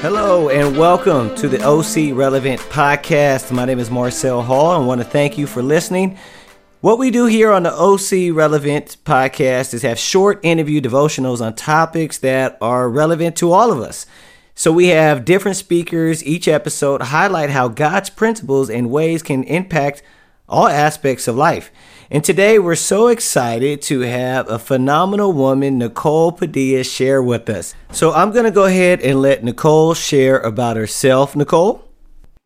Hello and welcome to the OC Relevant podcast. My name is Marcel Hall and I want to thank you for listening. What we do here on the OC Relevant podcast is have short interview devotionals on topics that are relevant to all of us. So we have different speakers each episode highlight how God's principles and ways can impact all aspects of life. And today we're so excited to have a phenomenal woman, Nicole Padilla, share with us. So I'm going to go ahead and let Nicole share about herself. Nicole?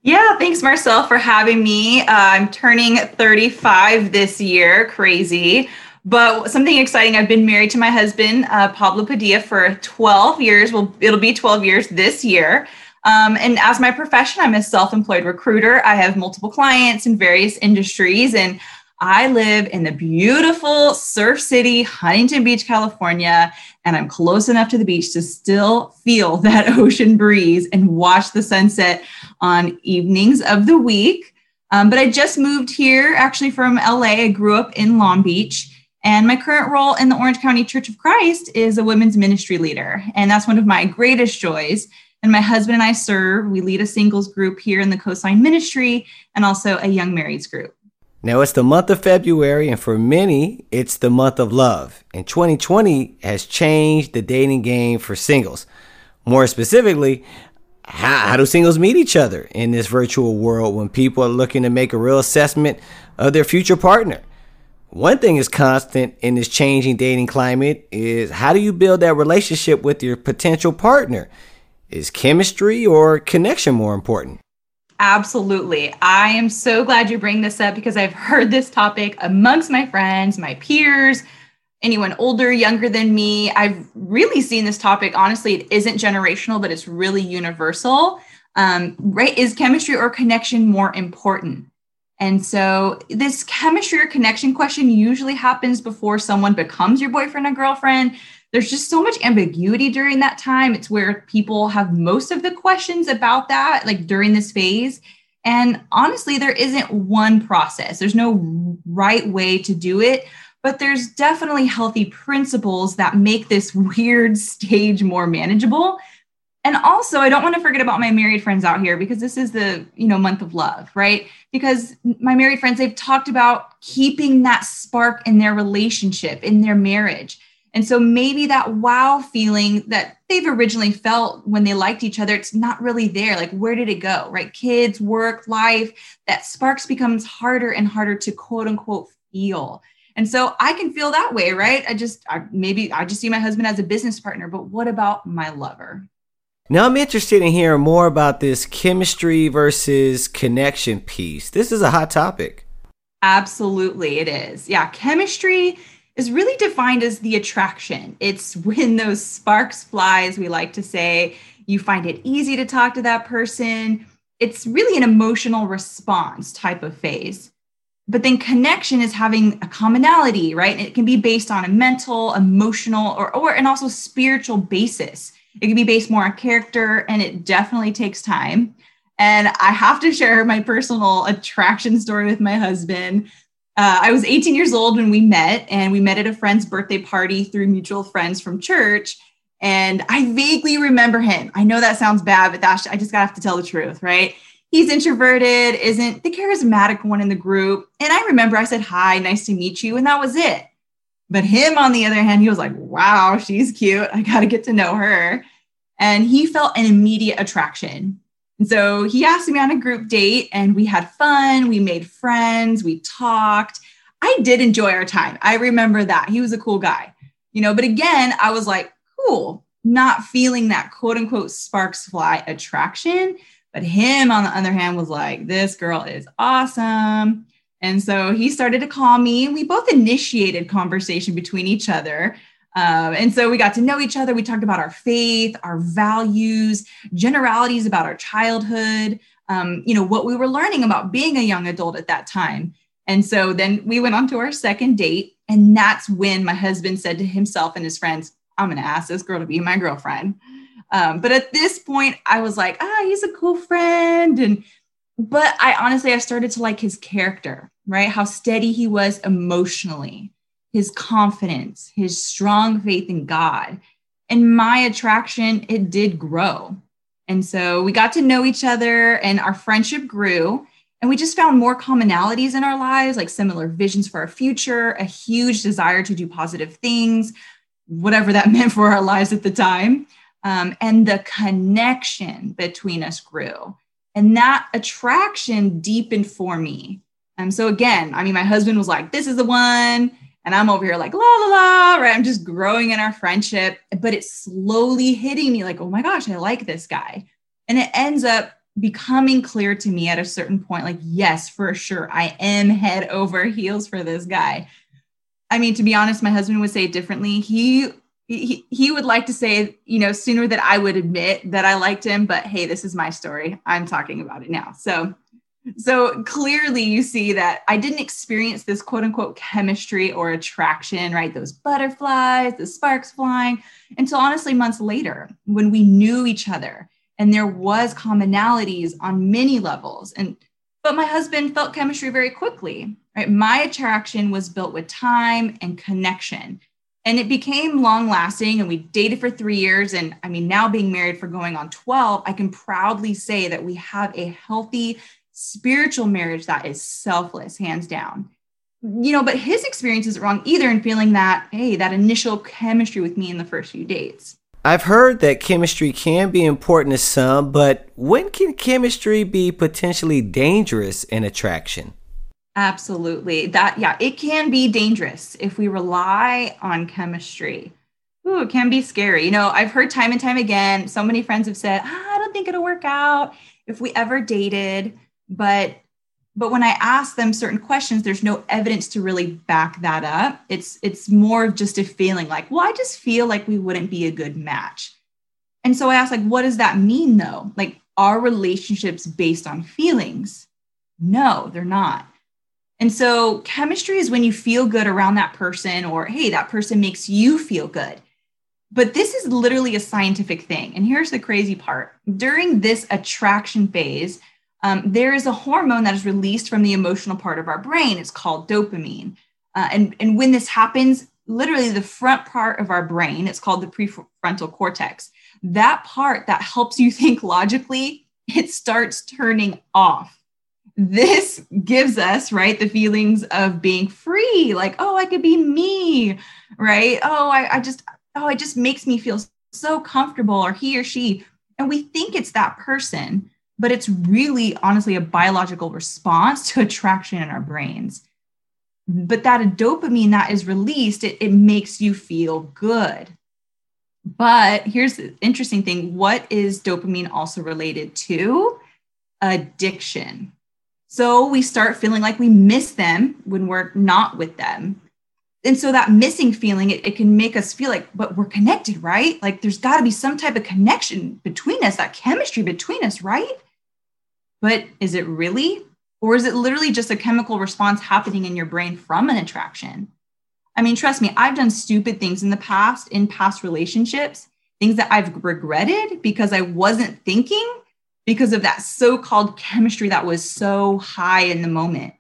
Yeah, thanks, Marcel, for having me. Uh, I'm turning 35 this year. Crazy. But something exciting, I've been married to my husband, uh, Pablo Padilla, for 12 years. Well, it'll be 12 years this year. Um, and as my profession, I'm a self employed recruiter. I have multiple clients in various industries. And I live in the beautiful Surf City, Huntington Beach, California, and I'm close enough to the beach to still feel that ocean breeze and watch the sunset on evenings of the week. Um, but I just moved here actually from LA. I grew up in Long Beach. And my current role in the Orange County Church of Christ is a women's ministry leader. And that's one of my greatest joys. And my husband and I serve, we lead a singles group here in the Coastline Ministry and also a young marrieds group. Now it's the month of February, and for many, it's the month of love. And 2020 has changed the dating game for singles. More specifically, how, how, do singles meet each other in this virtual world when people are looking to make a real assessment of their future partner? One thing is constant in this changing dating climate is how do you build that relationship with your potential partner? Is chemistry or connection more important? Absolutely. I am so glad you bring this up because I've heard this topic amongst my friends, my peers, anyone older, younger than me. I've really seen this topic. Honestly, it isn't generational, but it's really universal. Um, right? Is chemistry or connection more important? And so, this chemistry or connection question usually happens before someone becomes your boyfriend or girlfriend there's just so much ambiguity during that time. It's where people have most of the questions about that, like during this phase. And honestly, there isn't one process, there's no right way to do it, but there's definitely healthy principles that make this weird stage more manageable. And also, I don't want to forget about my married friends out here because this is the, you know, month of love, right? Because my married friends they've talked about keeping that spark in their relationship, in their marriage and so maybe that wow feeling that they've originally felt when they liked each other, it's not really there. Like, where did it go? Right? Kids, work, life, that sparks becomes harder and harder to quote unquote feel. And so I can feel that way, right? I just, I, maybe I just see my husband as a business partner, but what about my lover? Now I'm interested in hearing more about this chemistry versus connection piece. This is a hot topic. Absolutely, it is. Yeah, chemistry is really defined as the attraction. It's when those sparks fly, as we like to say, you find it easy to talk to that person. It's really an emotional response type of phase. But then connection is having a commonality, right? It can be based on a mental, emotional, or, or and also spiritual basis. It can be based more on character, and it definitely takes time. And I have to share my personal attraction story with my husband uh, I was 18 years old when we met, and we met at a friend's birthday party through mutual friends from church. And I vaguely remember him. I know that sounds bad, but that's I just gotta have to tell the truth, right? He's introverted, isn't the charismatic one in the group. And I remember I said, Hi, nice to meet you. And that was it. But him, on the other hand, he was like, Wow, she's cute. I gotta get to know her. And he felt an immediate attraction. And so he asked me on a group date and we had fun. We made friends. We talked. I did enjoy our time. I remember that. He was a cool guy, you know, but again, I was like, cool, not feeling that quote unquote sparks fly attraction. But him, on the other hand, was like, this girl is awesome. And so he started to call me. We both initiated conversation between each other. Um, and so we got to know each other. We talked about our faith, our values, generalities about our childhood, um, you know, what we were learning about being a young adult at that time. And so then we went on to our second date. And that's when my husband said to himself and his friends, I'm going to ask this girl to be my girlfriend. Um, but at this point, I was like, ah, he's a cool friend. And, but I honestly, I started to like his character, right? How steady he was emotionally his confidence, his strong faith in God. And my attraction, it did grow. And so we got to know each other and our friendship grew. And we just found more commonalities in our lives, like similar visions for our future, a huge desire to do positive things, whatever that meant for our lives at the time. Um, and the connection between us grew. And that attraction deepened for me. Um, so again, I mean, my husband was like, this is the one. And I'm over here like, la, la, la, right? I'm just growing in our friendship, but it's slowly hitting me like, oh my gosh, I like this guy. And it ends up becoming clear to me at a certain point like, yes, for sure, I am head over heels for this guy. I mean, to be honest, my husband would say it differently. He he, he would like to say, you know, sooner that I would admit that I liked him, but hey, this is my story. I'm talking about it now. So so clearly, you see that I didn't experience this quote unquote chemistry or attraction, right? Those butterflies, the sparks flying, until honestly months later when we knew each other and there was commonalities on many levels. And but my husband felt chemistry very quickly, right? My attraction was built with time and connection. And it became long lasting, and we dated for three years. And I mean, now being married for going on 12, I can proudly say that we have a healthy spiritual marriage that is selfless, hands down. You know, but his experience isn't wrong either in feeling that, hey, that initial chemistry with me in the first few dates. I've heard that chemistry can be important to some, but when can chemistry be potentially dangerous in attraction? Absolutely. That, yeah, it can be dangerous if we rely on chemistry. Ooh, it can be scary. You know, I've heard time and time again, so many friends have said, ah, I don't think it'll work out if we ever dated but but when i ask them certain questions there's no evidence to really back that up. It's it's more of just a feeling like well i just feel like we wouldn't be a good match. And so i ask like what does that mean though? Like are relationships based on feelings? No they're not. And so chemistry is when you feel good around that person or hey that person makes you feel good. But this is literally a scientific thing. And here's the crazy part. During this attraction phase um, there is a hormone that is released from the emotional part of our brain. It's called dopamine. Uh, and, and when this happens, literally the front part of our brain, it's called the prefrontal cortex, that part that helps you think logically, it starts turning off. This gives us, right, the feelings of being free, like, oh, I could be me, right? Oh, I, I just, oh, it just makes me feel so comfortable, or he or she. And we think it's that person but it's really honestly a biological response to attraction in our brains. But that dopamine that is released, it, it makes you feel good. But here's the interesting thing what is dopamine also related to? Addiction. So we start feeling like we miss them when we're not with them. And so that missing feeling, it, it can make us feel like, but we're connected, right? Like there's got to be some type of connection between us, that chemistry between us, right? But is it really? Or is it literally just a chemical response happening in your brain from an attraction? I mean, trust me, I've done stupid things in the past, in past relationships, things that I've regretted because I wasn't thinking because of that so called chemistry that was so high in the moment.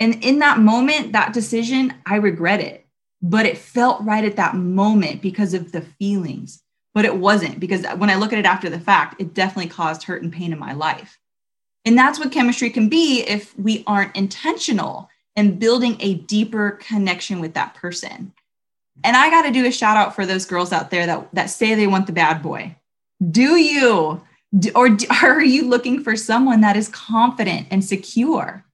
And in that moment, that decision, I regret it, but it felt right at that moment because of the feelings. But it wasn't because when I look at it after the fact, it definitely caused hurt and pain in my life. And that's what chemistry can be if we aren't intentional in building a deeper connection with that person. And I got to do a shout out for those girls out there that, that say they want the bad boy. Do you? Or are you looking for someone that is confident and secure?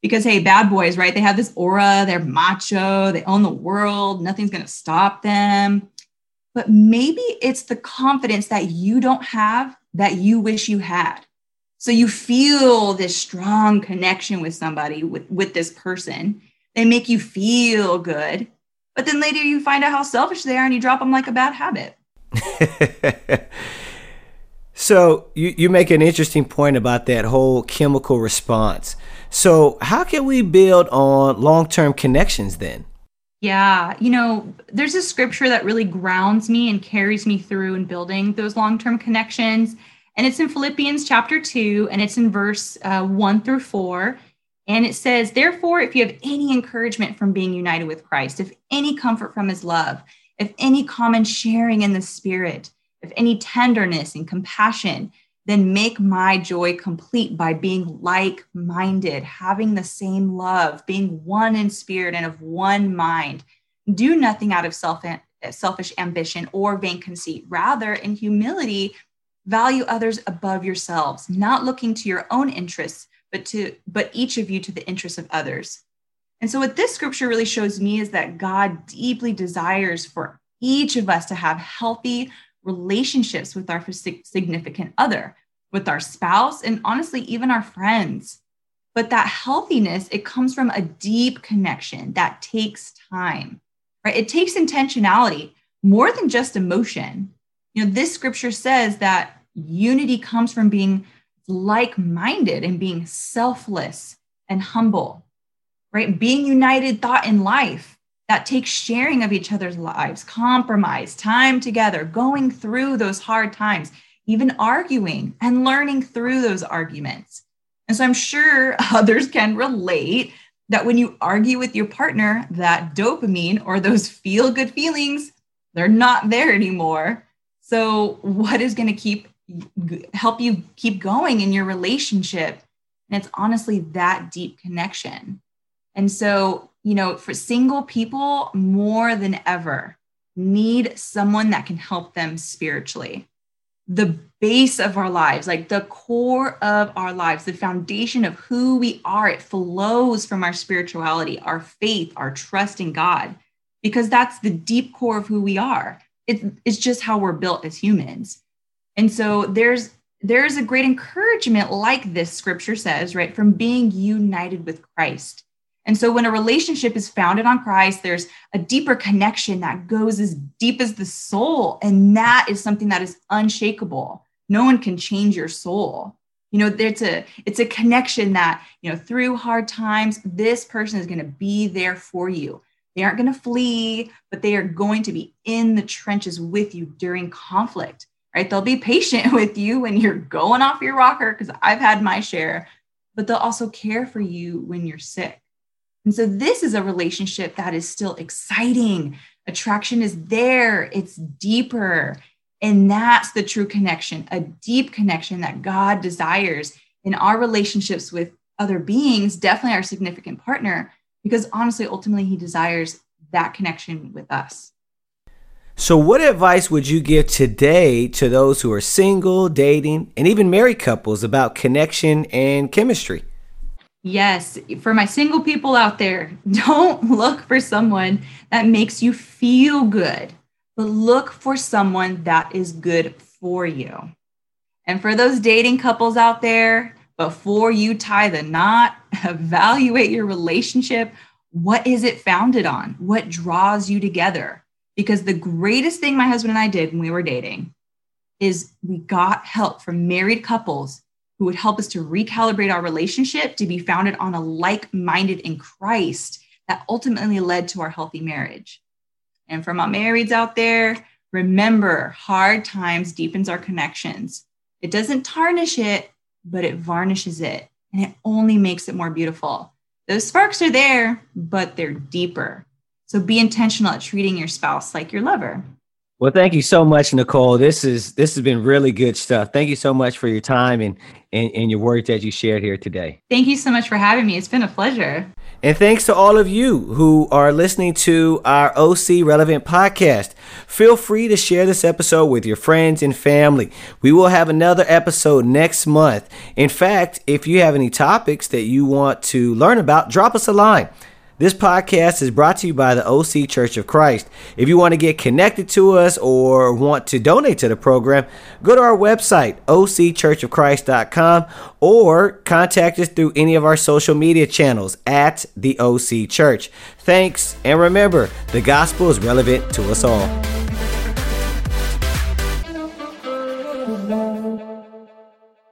Because, hey, bad boys, right? They have this aura, they're macho, they own the world, nothing's going to stop them. But maybe it's the confidence that you don't have that you wish you had. So you feel this strong connection with somebody, with, with this person. They make you feel good. But then later you find out how selfish they are and you drop them like a bad habit. so you, you make an interesting point about that whole chemical response. So how can we build on long-term connections then? Yeah, you know, there's a scripture that really grounds me and carries me through in building those long-term connections. And it's in Philippians chapter 2, and it's in verse uh, 1 through 4. And it says, Therefore, if you have any encouragement from being united with Christ, if any comfort from his love, if any common sharing in the Spirit, if any tenderness and compassion, then make my joy complete by being like minded, having the same love, being one in spirit and of one mind. Do nothing out of self, selfish ambition or vain conceit. Rather, in humility, value others above yourselves, not looking to your own interests, but to but each of you to the interests of others. And so what this scripture really shows me is that God deeply desires for each of us to have healthy relationships with our significant other, with our spouse, and honestly, even our friends. But that healthiness, it comes from a deep connection that takes time, right? It takes intentionality more than just emotion. You know, this scripture says that unity comes from being like minded and being selfless and humble, right? Being united thought in life that takes sharing of each other's lives, compromise, time together, going through those hard times, even arguing and learning through those arguments. And so I'm sure others can relate that when you argue with your partner, that dopamine or those feel good feelings, they're not there anymore. So, what is going to keep help you keep going in your relationship? And it's honestly that deep connection. And so, you know, for single people, more than ever, need someone that can help them spiritually. The base of our lives, like the core of our lives, the foundation of who we are, it flows from our spirituality, our faith, our trust in God, because that's the deep core of who we are. It's, it's just how we're built as humans. And so there's there's a great encouragement, like this scripture says, right, from being united with Christ. And so when a relationship is founded on Christ, there's a deeper connection that goes as deep as the soul. And that is something that is unshakable. No one can change your soul. You know, it's a it's a connection that, you know, through hard times, this person is going to be there for you. They aren't going to flee, but they are going to be in the trenches with you during conflict, right? They'll be patient with you when you're going off your rocker, because I've had my share, but they'll also care for you when you're sick and so this is a relationship that is still exciting. Attraction is there, it's deeper. And that's the true connection, a deep connection that God desires in our relationships with other beings, definitely our significant partner, because honestly, ultimately, He desires that connection with us. So, what advice would you give today to those who are single, dating, and even married couples about connection and chemistry? Yes, for my single people out there, don't look for someone that makes you feel good, but look for someone that is good for you. And for those dating couples out there, before you tie the knot, evaluate your relationship. What is it founded on? What draws you together? Because the greatest thing my husband and I did when we were dating is we got help from married couples who would help us to recalibrate our relationship to be founded on a like minded in Christ that ultimately led to our healthy marriage. And for my marrieds out there, remember hard times deepens our connections. It doesn't tarnish it, but it varnishes it and it only makes it more beautiful. Those sparks are there, but they're deeper. So be intentional at treating your spouse like your lover. Well, thank you so much, Nicole. This is this has been really good stuff. Thank you so much for your time and, and, and your words that you shared here today. Thank you so much for having me. It's been a pleasure. And thanks to all of you who are listening to our OC Relevant podcast. Feel free to share this episode with your friends and family. We will have another episode next month. In fact, if you have any topics that you want to learn about, drop us a line. This podcast is brought to you by the OC Church of Christ. If you want to get connected to us or want to donate to the program, go to our website, occhurchofchrist.com, or contact us through any of our social media channels at the OC Church. Thanks, and remember, the gospel is relevant to us all.